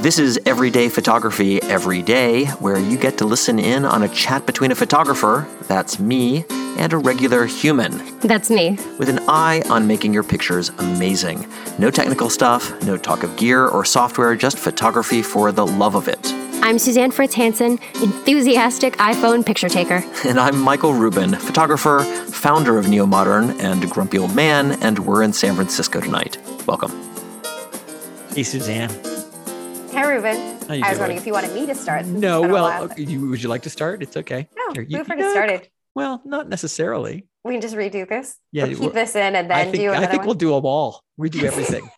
This is Everyday Photography Every Day, where you get to listen in on a chat between a photographer, that's me, and a regular human, That's me. with an eye on making your pictures amazing. No technical stuff, no talk of gear or software, just photography for the love of it. I'm Suzanne Fritz Hansen, enthusiastic iPhone picture taker. And I'm Michael Rubin, photographer, founder of Neo Modern, and Grumpy Old Man, and we're in San Francisco tonight. Welcome. Hey, Suzanne. Hey, Rubin. How you I was doing? wondering if you wanted me to start. No, it's been a well, okay, you, would you like to start? It's okay. no, Here, you- we've you already know, started. Well, not necessarily. We can just redo this. Yeah, We'll keep this in and then I think, do I think one. we'll do them all. We do everything.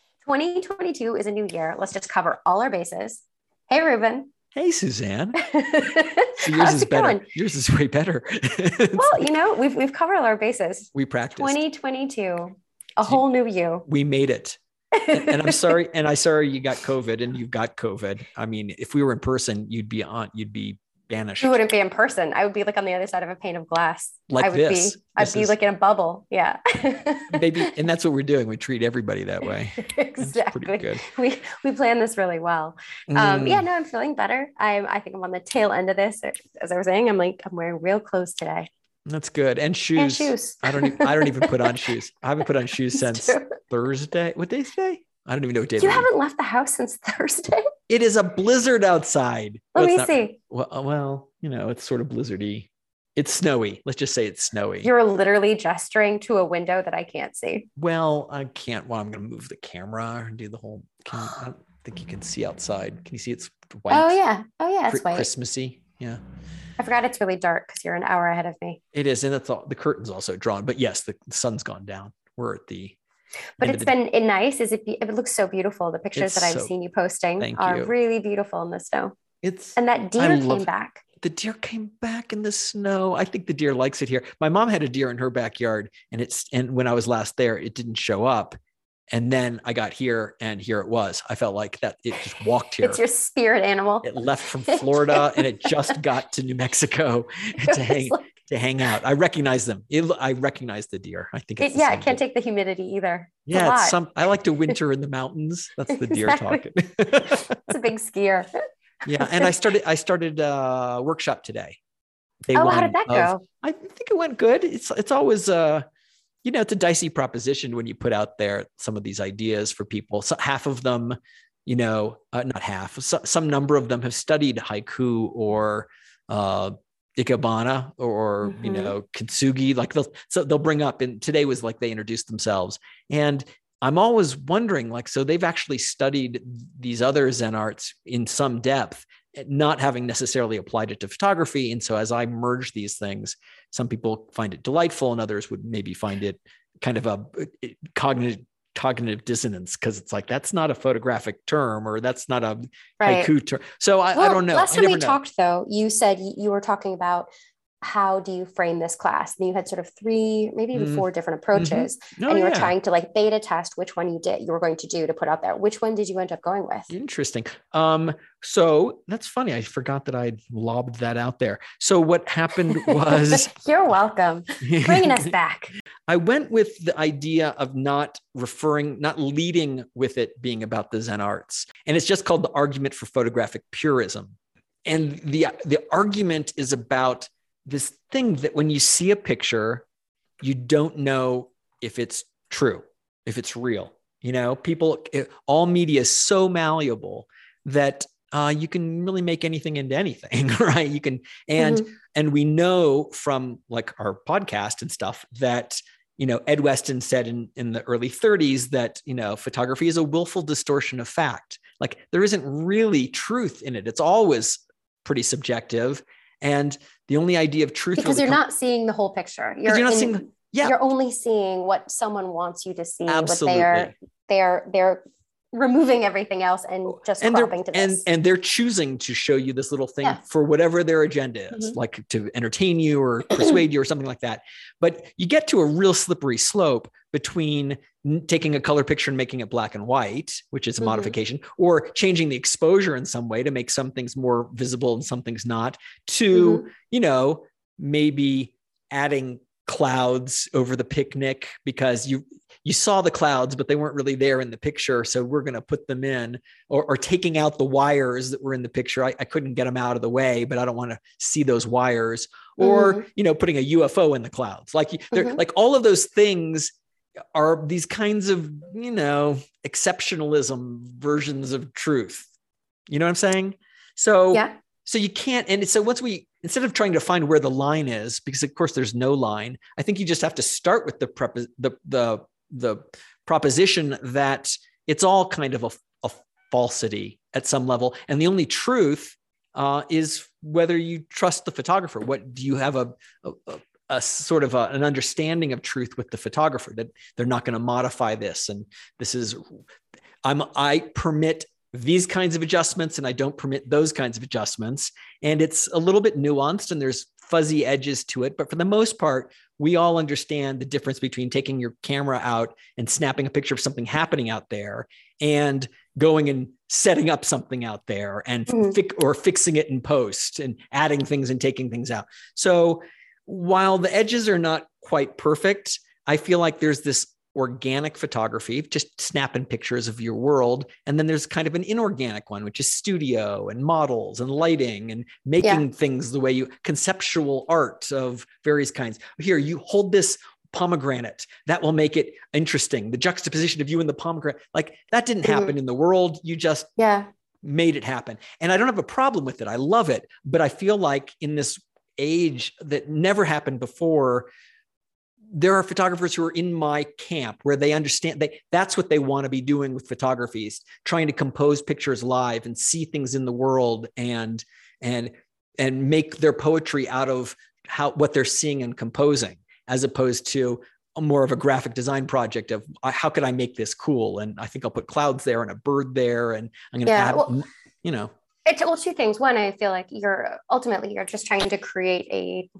2022 is a new year. Let's just cover all our bases. Hey, Rubin. hey, Suzanne. So How's yours is it better. going? Yours is way better. Well, you know, we've we've covered all our bases. we practiced. 2022, a whole new you. We made it. And, and I'm sorry. And I sorry you got COVID and you've got COVID. I mean, if we were in person, you'd be on. You'd be banished. You wouldn't be in person. I would be like on the other side of a pane of glass. Like I would this. be. I'd This be is- like in a bubble. Yeah. Maybe, and that's what we're doing. We treat everybody that way. Exactly. pretty good. We we plan this really well. Um, Mm, yeah, no, I'm feeling better. I'm I think I'm on the tail end of this. As I was saying, I'm like I'm wearing real clothes today. That's good. And shoes. And shoes. I don't. Even, I don't even put on shoes. I haven't put on shoes It's since true. Thursday. What day today? I don't even know what day. You haven't left the house since Thursday. It is a blizzard outside. Let Well, me not- see. Well, uh, well, you know, it's sort of blizzardy. It's snowy. Let's just say it's snowy. You're literally gesturing to a window that I can't see. well, I can't. Well, I'm going to move the camera and do the whole. Can, I don't think you can see outside. Can you see it's white? Oh yeah. Oh yeah, it's white. Christmassy. Yeah, I forgot it's really dark because you're an hour ahead of me. it is, and that's all. The curtain's also drawn. But yes, the, the sun's gone down. We're at the. But it's the- been it nice. Is it? Be, it looks so beautiful. The pictures that I've so- seen you posting are you. really beautiful in the snow. It's And that deer love- came back. the deer came back in the snow. I think the deer likes it here. My mom had a deer in her backyard, and it's and when I was last there, it didn't show up. And then I got here, and here it was. I felt like that it just walked here. It's your spirit animal. it left from Florida, and it just got to New Mexico to hang like- to hang out. I recognize them. It, I recognize the deer. I think it's it- yeah, it can't take the humidity either. It's Yeah, it's some. I like to winter in the mountains. That's the deer talking. It's a big skier. yeah, and I started. I started a workshop today. Day oh, how did that go? I think it went good. It's it's always uh you know it's a dicey proposition when you put out there some of these ideas for people. So half of them, you know, uh, not half, so, some number of them have studied haiku or uh ikebana or you Mhm. know kintsugi like they'll so they'll bring up and today was like they introduced themselves and i'm always wondering like so they've actually studied these other zen arts in some depth Eh, not having necessarily applied it to photography. And so as I merge these things, some people find it delightful and others would maybe find it kind of a eh, cognitive cognitive dissonance because it's like that's not a photographic term or that's not a Right. haiku term. So I, I don't know. Last time we never know. talked, though, you said you were talking about how do you frame this class, and you had sort of three, maybe even Mm. four different approaches, Oh, and you were trying to like beta test which one you did, you were going to do to put out there. Which one did you end up going with? Interesting. Um, so that's funny. I forgot that I lobbed that out there. So what happened was You're welcome, bringing us back. I went with the idea of not referring, not leading with it being about the Zen arts. And it's just called the argument for photographic purism. And the, the argument is about this thing that when you see a picture, you don't know if it's true, if it's real. You know, people, all media is so malleable that uh, you can really make anything into anything, right? You can, and Mhm. and we know from like our podcast and stuff that you know ed weston said in, in the early 30s that you know photography is a willful distortion of fact like there isn't really truth in it it's always pretty subjective and the only idea of truth because you're com- not seeing the whole picture. because you're not in- seeing the, yeah You're only seeing what someone wants you to see. absolutely What they are, they're they're removing everything else and just and cropping to this. and they're choosing to show you this little thing Yes. for whatever their agenda is Mhm. like to entertain you or persuade you or something like that but you get to a real slippery slope between taking a color picture and making it black and white which is a Mhm. modification or changing the exposure in some way to make some things more visible and some things not to Mm-hmm. you know maybe adding clouds over the picnic because you you saw the clouds but they weren't really there in the picture. So we're going to put them in or, or, taking out the wires that were in the picture. I, I, couldn't get them out of the way but i don't want to see those wires or mm-hmm. you know putting a ufo in the clouds. Like mm-hmm. like all of those things are these kinds of you know exceptionalism versions of truth. You know what i'm saying? So yeah. so you can't and so once we instead of trying to find where the line is because of course there's no line i think you just have to start with the the the the proposition that it's all kind of a, a falsity at some level. And the only truth uh, is whether you trust the photographer. What do you have a, a, a sort of a, an understanding of truth with the photographer that they're not going to modify this and this is i'm i permit these kinds of adjustments and I don't permit those kinds of adjustments. And it's a little bit nuanced and there's fuzzy edges to it. But for the most part, we all understand the difference between taking your camera out and snapping a picture of something happening out there and going and setting up something out there and mm. fi- or fixing it in post and adding things and taking things out. So while the edges are not quite perfect, I feel like there's this organic photography, just snapping pictures of your world. And then there's kind of an inorganic one, which is studio and models and lighting and making yeah. things the way you conceptual art of various kinds. Here, you hold this pomegranate that will make it interesting. The juxtaposition of you and the pomegranate, like that didn't mm-hmm. happen in the world. You just yeah made it happen. And I don't have a problem with it. I love it. But I feel like in this age that never happened before, there are photographers who are in my camp where they understand they that's what they want to be doing with photography trying to compose pictures live and see things in the world and and and make their poetry out of how what they're seeing and composing as opposed to more of a graphic design project of how could I make this cool? And I think I'll put clouds there and a bird there and I'm going to yeah, add well, you know. It's well two things. One I feel like you're ultimately you're just trying to create a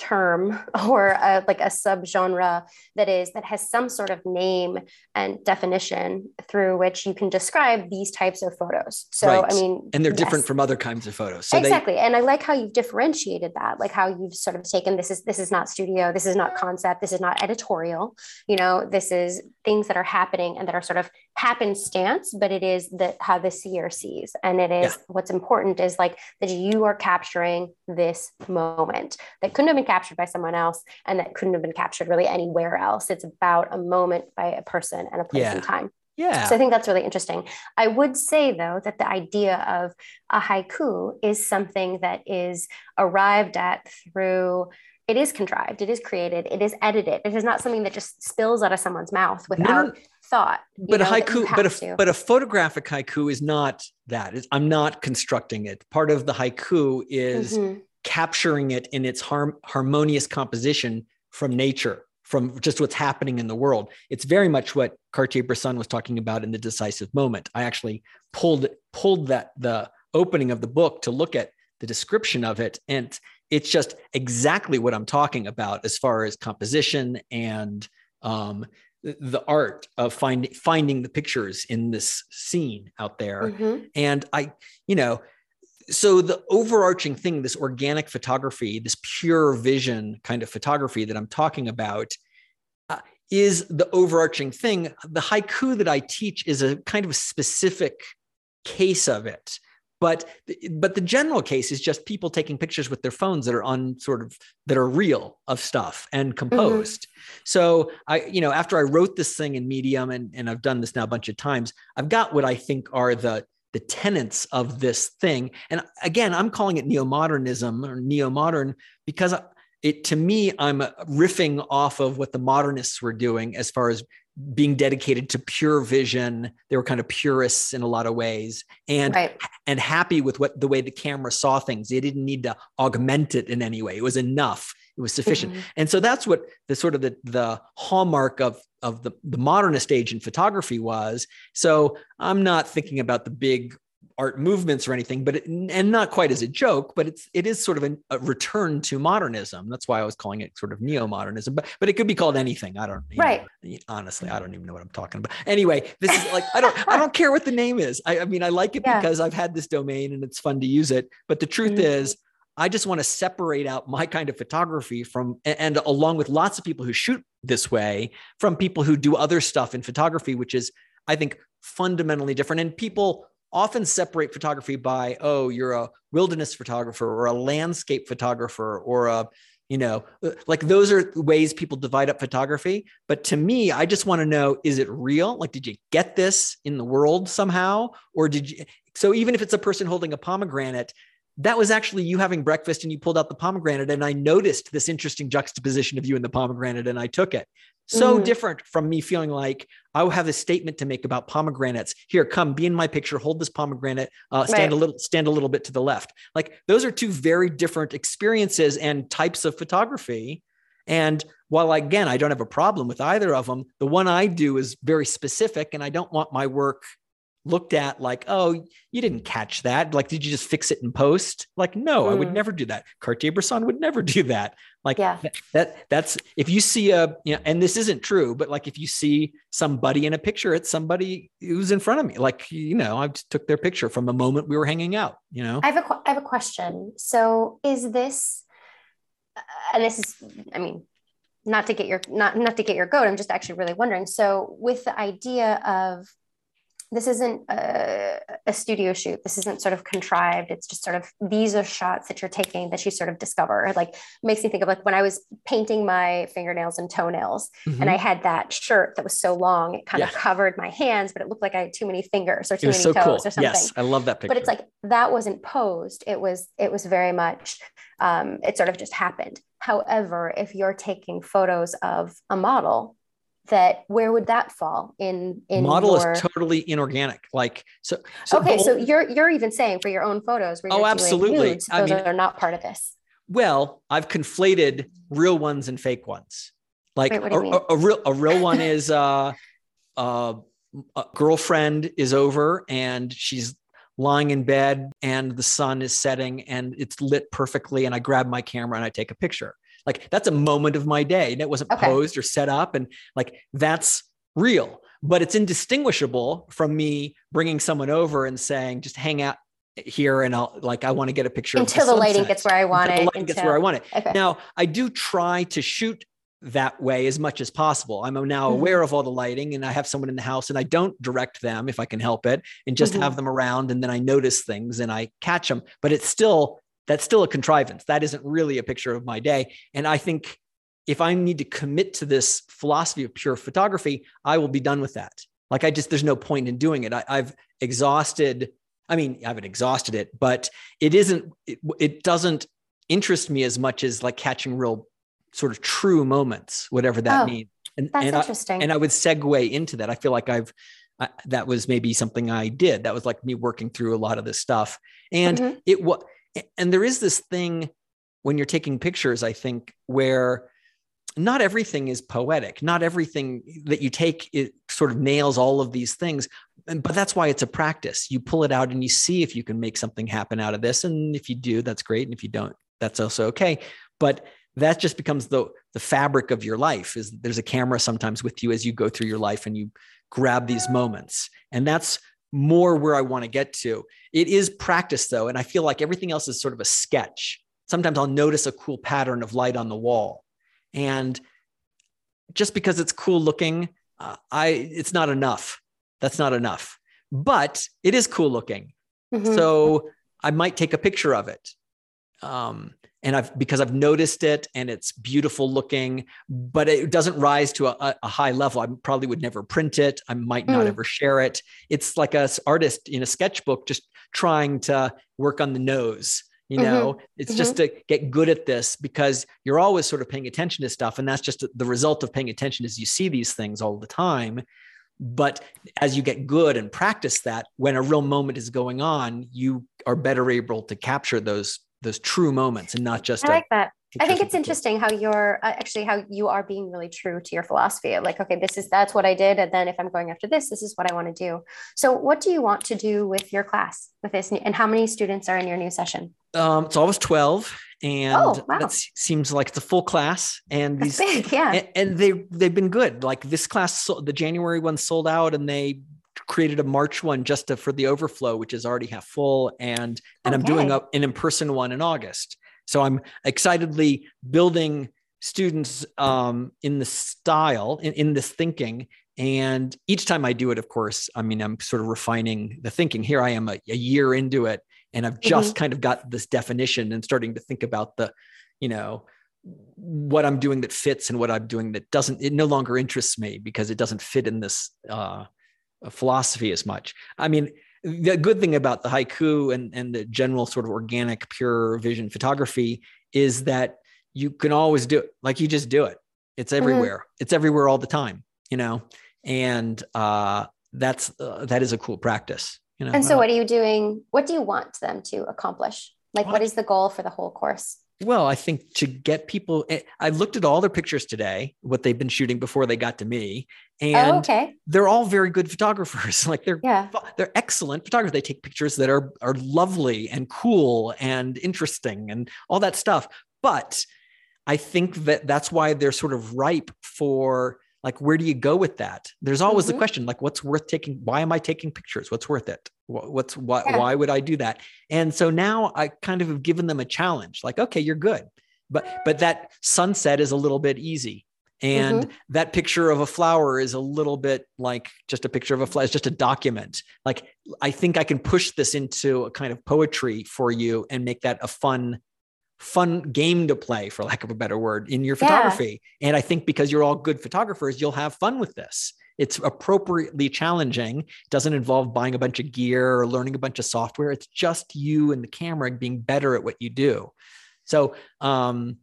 term or a, like a subgenre that is that has some sort of name and definition through which you can describe these types of photos so right. i mean and they're yes. different from other kinds of photos so exactly they... and i like how you've differentiated that like how you've sort of taken this is this is not studio this is not concept this is not editorial you know this is things that are happening and that are sort of happenstance but it is that how the seer sees and it is yeah. what's important is like that you are capturing this moment that couldn't have been captured by someone else and that couldn't have been captured really anywhere else. It's about a moment by a person and a place yeah. and time. Yeah. So I think that's really interesting. I would say, though, that the idea of a haiku is something that is arrived at through it is contrived, it is created, it is edited. It is not something that just spills out of someone's mouth without no, thought. But know, a haiku, but a, but a photographic haiku is not that. It's, I'm not constructing it. Part of the haiku is mm-hmm capturing it in its harm, harmonious composition from nature, from just what's happening in the world. It's very much what Cartier-Bresson was talking about in the decisive moment. I actually pulled pulled that the opening of the book to look at the description of it, and it's just exactly what I'm talking about as far as composition and um, the art of finding finding the pictures in this scene out there. Mm-hmm. And I, you know, so the overarching thing this organic photography this pure vision kind of photography that i'm talking about uh, is the overarching thing the haiku that i teach is a kind of a specific case of it but but the general case is just people taking pictures with their phones that are on sort of that are real of stuff and mm-hmm. composed mm-hmm. so i you know after i wrote this thing in medium and, and i've done this now a bunch of times i've got what i think are the the tenets of this thing. And again, I'm calling it neo-modernism or neo-modern because it to me, I'm riffing off of what the modernists were doing as far as being dedicated to pure vision. They were kind of purists in a lot of ways and right. and happy with what the way the camera saw things. They didn't need to augment it in any way. It was enough. It was sufficient. Mm-hmm. And so that's what the sort of the, the hallmark of of the, the modernist age in photography was. So I'm not thinking about the big art movements or anything, but it, and not quite as a joke, but it's it is sort of an, a return to modernism. That's why I was calling it sort of neo-modernism. But but it could be called anything. I don't right. Know, honestly, I don't even know what I'm talking about. Anyway, this is like I don't I don't care what the name is. I, I mean I like it yeah. because I've had this domain and it's fun to use it. But the truth mm-hmm. is I just want to separate out my kind of photography from, and along with lots of people who shoot this way, from people who do other stuff in photography, which is, I think, fundamentally different. And people often separate photography by, oh, you're a wilderness photographer or a landscape photographer or a you know uh, like those are ways people divide up photography. But to me i just want to know is it real? Like did you get this in the world somehow? Or did you so even if it's a person holding a pomegranate that was actually you having breakfast and you pulled out the pomegranate and i noticed this interesting juxtaposition of you and the pomegranate and i took it so mm-hmm. different from me feeling like I will have a statement to make about pomegranates. Here, come, be in my picture. Hold this pomegranate. Uh, stand right. a little, stand a little bit to the left. Like those are two very different experiences and types of photography. And while again, I don't have a problem with either of them, the one I do is very specific, and I don't want my work looked at like, oh, you didn't catch that. Like, did you just fix it in post? Like, no, mm. I would mm. never do that. Cartier-Bresson would never do that. Like yeah. that, that, that's if you see a, you know, and this isn't true, but like if you see somebody in a picture, it's somebody who's in front of me. Like, you know, I took their picture from the moment we were hanging out, you know? I have a, I have a question. So is this, uh, and this is, I mean, not to get your not not to get your goat i'm just actually really wondering so with the idea of this isn't a, a, studio shoot. This isn't sort of contrived. It's just sort of these are shots that you're taking that you sort of discover. like makes me think of like when I was painting my fingernails and toenails, mm-hmm. and I had that shirt that was so long, it kind yeah. of covered my hands, but it looked like I had too many fingers or too many so toes cool. or something. Yes, I love that picture. But it's like that wasn't posed. It was it was very much um, it sort of just happened. However, if you're taking photos of a model that where would that fall in in model your... is totally inorganic like so, so okay so you're you're even saying for your own photos oh absolutely. nudes, those I mean, are not part of this. Well i've conflated real ones and fake ones. Like Wait, a, a, a, real a real one is uh, uh, a girlfriend is over and she's lying in bed and the sun is setting and it's lit perfectly and i grab my camera and i take a picture like that's a moment of my day and it wasn't okay. posed or set up. And like that's real, but it's indistinguishable from me bringing someone over and saying, just hang out here and I'll like I want to get a picture until the, the lighting gets where I want until it. The lighting until... gets where I want it. Okay. Now I do try to shoot that way as much as possible. I'm now mm-hmm. aware of all the lighting and I have someone in the house and I don't direct them if I can help it and just mm-hmm. have them around and then I notice things and I catch them. But it's still that's still a contrivance. That isn't really a picture of my day. And I think if I need to commit to this philosophy of pure photography, I will be done with that. Like I just, there's no point in doing it. I, have exhausted, I mean, I haven't exhausted it, but it isn't, it, it doesn't interest me as much as like catching real sort of true moments, whatever that oh, means. And, that's and interesting. I, and I would segue into that. I feel like I've, I, that was maybe something I did. That was like me working through a lot of this stuff. And mm-hmm. it was, and there is this thing when you're taking pictures, I think, where not everything is poetic. Not everything that you take it sort of nails all of these things. But that's why it's a practice. You pull it out and you see if you can make something happen out of this. And if you do, that's great. And if you don't, that's also okay. But that just becomes the the fabric of your life is there's a camera sometimes with you as you go through your life and you grab these moments and that's more where I want to get to. It is practice though, and I feel like everything else is sort of a sketch. Sometimes I'll notice a cool pattern of light on the wall, and just because it's cool looking, uh, I it's not enough. That's not enough, but it is cool looking. Mm-hmm. So I might take a picture of it. Um, and I've because I've noticed it and it's beautiful looking, but it doesn't rise to a, a high level. I probably would never print it. I might not mm. ever share it. It's like a artist in a sketchbook just trying to work on the nose. You mm-hmm. know, mm-hmm. it's mm-hmm. just to get good at this because you're always sort of paying attention to stuff, and that's just the result of paying attention is you see these things all the time. But as you get good and practice that, when a real moment is going on, you are better able to capture those those true moments and not just I like that. I think it's interesting how you're uh, actually how you are being really true to your philosophy. Like, okay, this is that's what I did, and then if I'm going after this, this is what I want to do. So, what do you want to do with your class with this, and how many students are in your new session? Um, it's always twelve, and oh, wow. that seems like it's a full class. And that's these, big, yeah, and, and they they've been good. Like this class, the January one sold out, and they created a March one just to, for the overflow, which is already half full, and and okay. I'm doing a, an in person one in August. So I'm excitedly building students um, in the style, in, in this thinking. And each time I do it, of course, I mean, I'm sort of refining the thinking. Here I am a, a year into it, and I've just mm-hmm. kind of got this definition and starting to think about the, you know, what I'm doing that fits and what I'm doing that doesn't. It no longer interests me because it doesn't fit in this uh, philosophy as much. I mean, the good thing about the haiku and, and the general sort of organic, pure vision photography is that you can always do it. Like you just do it. It's mm-hmm. everywhere. Mm-hmm. It's everywhere all the time, you know? And uh, that's, uh, that is a cool practice, you know? And so what are you doing? What do you want them to accomplish? Like, what is the goal for the whole course? Well, I think to get people, eh, I looked at all their pictures today, what they've been shooting before they got to me, oh, and oh, okay. they're all very good photographers. like they're yeah. they're excellent photographers. They take pictures that are are lovely and cool and interesting and all that stuff. But I think that that's why they're sort of ripe for like where do you go with that? There's always mm-hmm. the question like what's worth taking why am i taking pictures? What's worth it? What's what yeah. why would i do that? And so now i kind of have given them a challenge like okay you're good. But but that sunset is a little bit easy. And mm-hmm. that picture of a flower is a little bit like just a picture of a flower it's just a document. Like i think i can push this into a kind of poetry for you and make that a fun fun game to play, for lack of a better word, in your photography. Yeah. And I think because you're all good photographers, you'll have fun with this. It's appropriately challenging. It doesn't involve buying a bunch of gear or learning a bunch of software. It's just you and the camera being better at what you do. So um,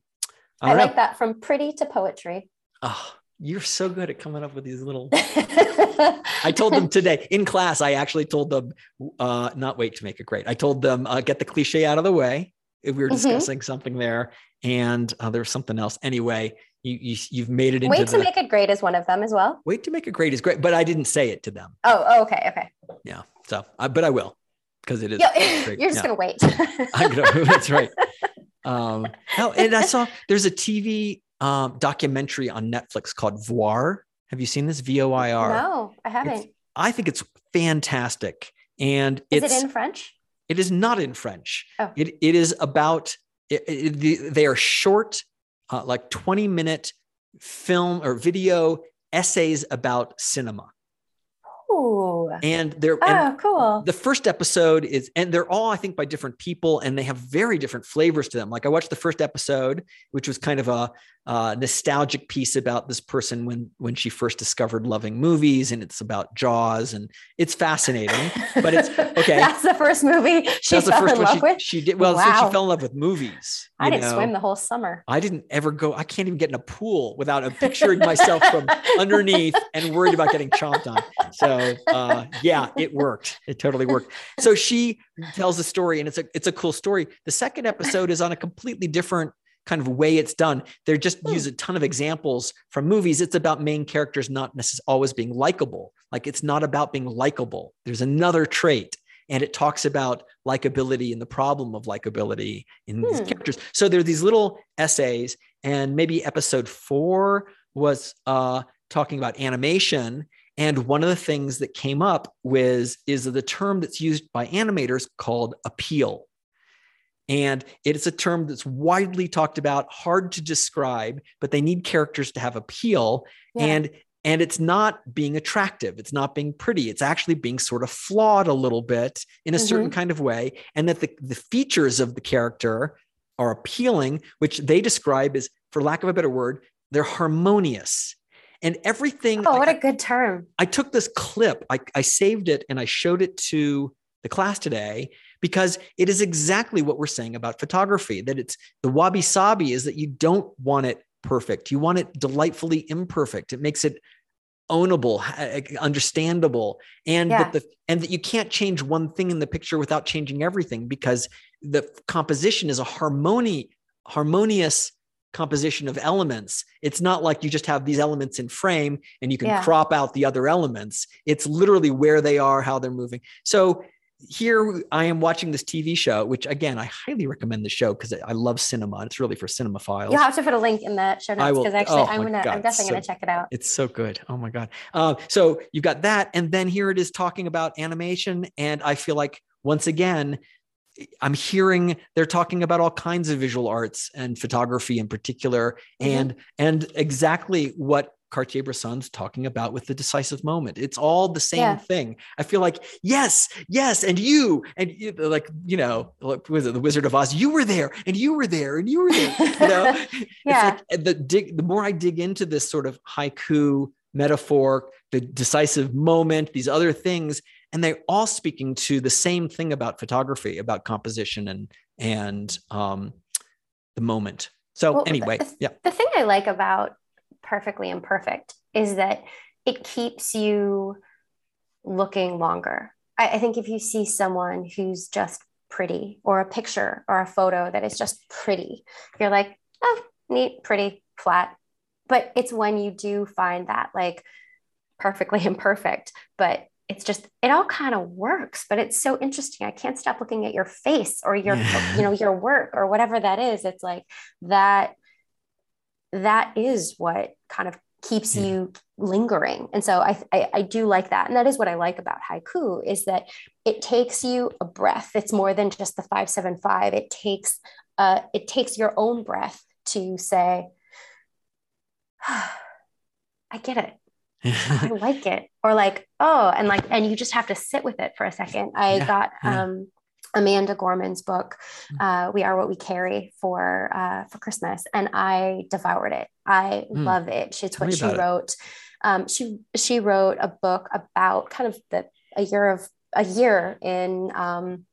I, I like that from pretty to poetry. Oh, you're so good at coming up with these little. I told them today in class. I actually told them uh, not wait to make it great. I told them uh, get the cliche out of the way we were mm-hmm. discussing mm-hmm. something there and uh, there was something else. Anyway you, you have made it into wait to the, make it great is one of them as well. Wait to make it great is great but i didn't say it to them. Oh, oh okay okay. Yeah so uh, but i will because it is yeah, you're just yeah. gonna wait. I'm gonna, that's right. Um no, and i saw there's a tv um, documentary on netflix called voir. Have you seen this? V-o-i-r no i haven't. It's, i think it's fantastic and is it in french it is not in French. Oh. It, it is about, it, it, they are short, uh, like 20 minute film or video essays about cinema. Ooh. And they're oh, and cool. The first episode is, and they're all, I think, by different people, and they have very different flavors to them. Like I watched the first episode, which was kind of a uh, nostalgic piece about this person when when she first discovered loving movies, and it's about Jaws, and it's fascinating. But it's okay. That's the first movie she That's fell in love she, with. She did well. Wow. So she fell in love with movies. I didn't know. swim the whole summer. I didn't ever go. I can't even get in a pool without a picturing myself from underneath and worried about getting chomped on. So uh, yeah, it worked. It totally worked. So she tells the story, and it's a it's a cool story. The second episode is on a completely different kind of way it's done. They just hmm. use a ton of examples from movies. It's about main characters not necessarily always being likable. Like it's not about being likable. There's another trait. And it talks about likability and the problem of likability in hmm. these characters. So there are these little essays, and maybe episode four was uh, talking about animation. And one of the things that came up was is the term that's used by animators called appeal. And it's a term that's widely talked about, hard to describe, but they need characters to have appeal. Yeah. And and it's not being attractive it's not being pretty it's actually being sort of flawed a little bit in a mm-hmm. certain kind of way and that the, the features of the character are appealing which they describe as for lack of a better word they're harmonious and everything oh what I, a good term i took this clip I, I saved it and i showed it to the class today because it is exactly what we're saying about photography that it's the wabi sabi is that you don't want it perfect. You want it delightfully imperfect. It makes it ownable eh, understandable and yeah. that the and that you can't change one thing in the picture without changing everything because the composition is a harmony harmonious composition of elements. It's not like you just have these elements in frame and you can yeah. crop out the other elements. It's literally where they are how they're moving. So here I am watching this TV show, which again, I highly recommend the show because I love cinema. It's really for cinephiles. You'll have to put a link in the show notes because actually oh I'm gonna, God, I'm definitely so, gonna check it out. It's so good. Oh my God. Uh, so you've got that. And then here it is talking about animation. And I feel like once again, I'm hearing they're talking about all kinds of visual arts and photography in particular, Mhm. and and exactly what Cartier-Bresson's talking about with the decisive moment. It's all the same Yeah. thing. I feel like yes, yes, and you and you, like you know, like was it the Wizard of Oz? You were there, and you were there, and you were there. You know, Yeah. it's like the dig. The more I dig into this sort of haiku metaphor, the decisive moment, these other things, and they're all speaking to the same thing about photography, about composition and and um, the moment. So Well, anyway, the- yeah, the thing I like about Perfectly Imperfect is that it keeps you looking longer. I, I think if you see someone who's just pretty, or a picture or a photo that is just pretty, you're like, oh, neat, pretty, flat. But it's when you do find that like perfectly imperfect, but it's just it all kind of works but it's so interesting i can't stop looking at your face or your you know your work or whatever that is it's like that that is what kind of keeps Yeah. you lingering and so I, I i do like that and that is what i like about haiku is that it takes you a breath it's more than just the 575 it takes uh it takes your own breath to say i get it I like it. Or like, oh, and like, and you just have to sit with it for a second. I Yeah, got um Amanda Gorman's book, Mm. uh, We Are What We Carry for uh for Christmas, and I devoured it. I Mm. love it. It's what she wrote. Um, she she wrote a book about kind of the a year of a year in um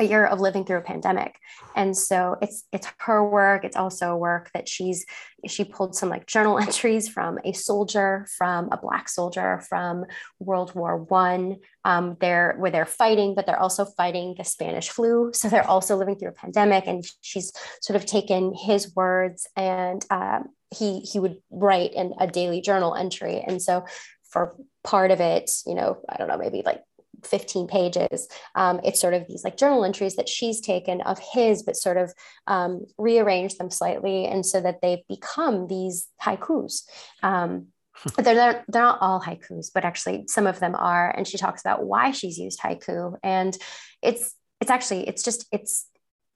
a year of living through a pandemic. And so it's it's her work. It's also work that she's she pulled some like journal entries from a soldier from a black soldier from world war one. Um, they're where they're fighting but they're also fighting the spanish flu. So they're also living through a pandemic and she's sort of taken his words and um, he he would write in a daily journal entry. And so for part of it you know i don't know maybe like 15 pages. Um, it's sort of these like journal entries that she's taken of his, but sort of um, rearranged them slightly, and so that they've become these haikus. Um, they're not, they're not all haikus, but actually some of them are. And she talks about why she's used haiku, and it's it's actually it's just it's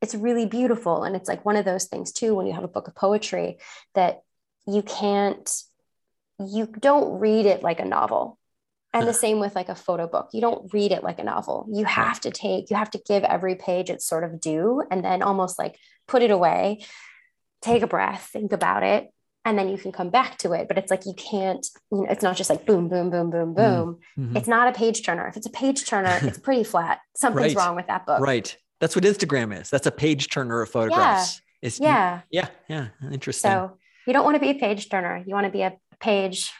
it's really beautiful, and it's like one of those things too when you have a book of poetry that you can't you don't read it like a novel and the same with like a photo book you don't read it like a novel you have to take you have to give every page its sort of due and then almost like put it away take a breath think about it and then you can come back to it but it's like you can't you know it's not just like boom boom boom boom boom Mhm. it's not a page turner if it's a page turner it's pretty flat something's Right. wrong with that book right. That's what Instagram is. That's a page turner of photographs. It's, yeah yeah, yeah. Interesting. so you don't want to be a page turner you want to be a page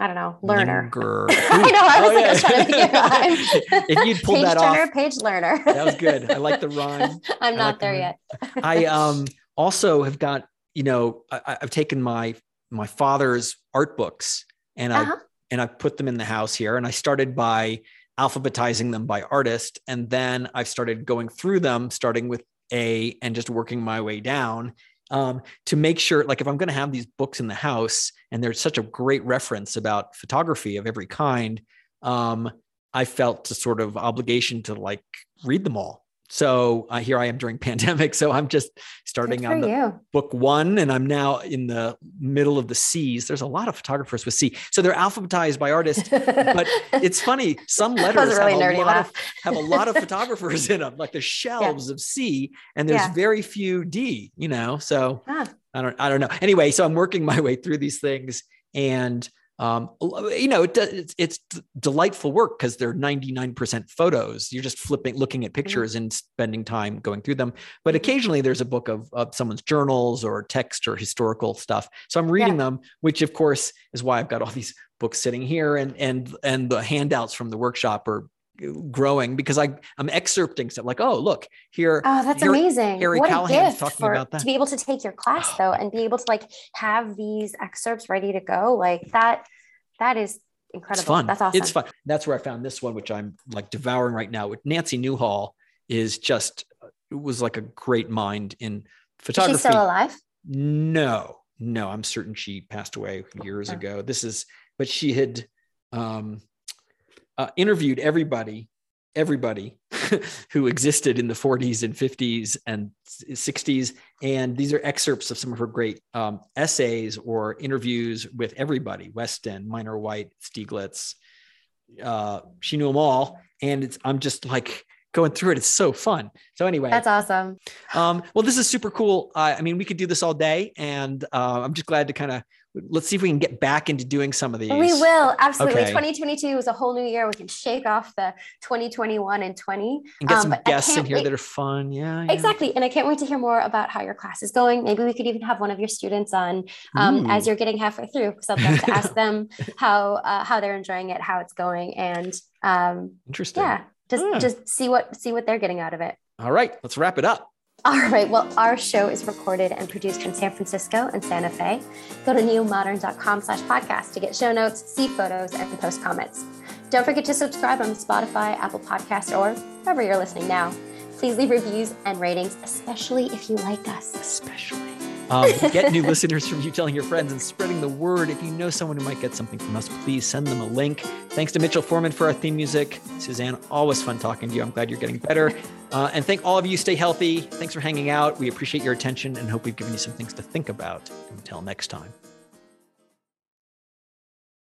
i don't know learner Linger. I know, I was Ooh. like, I was trying to think of a rhyme. if you'd pulled page that turner, off, page learner. That was good. I like the rhyme. I'm not like there rhyme. yet. I um also have got you know I, I- I've taken my my father's art books and I Uh-huh. and I put them in the house here and I started by alphabetizing them by artist and then I've started going through them starting with A and just working my way down um, to make sure like if I'm going to have these books in the house and there's such a great reference about photography of every kind um, I felt a sort of obligation to like read them all so uh, here I am during pandemic so I'm just starting on the you. book one and i'm now in the middle of the c's there's a lot of photographers with c so they're alphabetized by artist but it's funny some letters really have, a lot laugh. of, have a lot of photographers in them like the shelves of c and there's Yeah. very few d you know so Ah. i don't i don't know anyway so i'm working my way through these things and um, you know, it, it's, it's delightful work because they're 99% photos. You're just flipping, looking at pictures and spending time going through them. But occasionally there's a book of, of someone's journals or text or historical stuff. So I'm reading them, which of course is why I've got all these books sitting here and, and, and the handouts from the workshop are growing because I, I'm excerpting stuff like, oh, look here. Oh, that's amazing. Harry what Callahan's a gift talking for about that. to be able to take your class though and be able to like have these excerpts ready to go. Like that, that is incredible. It's fun. That's awesome. It's fun. That's where I found this one, which I'm like devouring right now. With Nancy Newhall is just it was like a great mind in photography. she still alive? No, no, I'm certain she passed away years Oh. ago. This is, but she had um, uh, interviewed everybody everybody who existed in the 40s and 50s and 60s. And these are excerpts of some of her great um, essays or interviews with everybody Weston, Minor White, Stieglitz. Uh, she knew them all. And it's, I'm just like, going through it. It's so fun. So anyway, that's awesome. Um, well, this is super cool. Uh, I mean, we could do this all day, and uh, I'm just glad to kind of let's see if we can get back into doing some of these. We will absolutely. Okay. 2022 is a whole new year. We can shake off the 2021 and 20 and get um, some guests in here wait. that are fun. Yeah, yeah, exactly. And I can't wait to hear more about how your class is going. Maybe we could even have one of your students on um, as you're getting halfway through, because I'd love to ask them how uh, how they're enjoying it, how it's going, and um, interesting. Yeah, just yeah. just see what see what they're getting out of it. All right, let's wrap it up. All right. Well, our show is recorded and produced in San Francisco and Santa Fe. Go to neomodern.com slash podcast to get show notes, see photos, and post comments. Don't forget to subscribe on Spotify, Apple Podcast, or wherever you're listening now. Please leave reviews and ratings, especially if you like us. Especially. Um, get new listeners from you telling your friends and spreading the word. If you know someone who might get something from us, please send them a link. Thanks to Mitchell Foreman for our theme music. Suzanne, always fun talking to you. I'm glad you're getting better. Uh, and thank all of you. Stay healthy. Thanks for hanging out. We appreciate your attention and hope we've given you some things to think about. Until next time.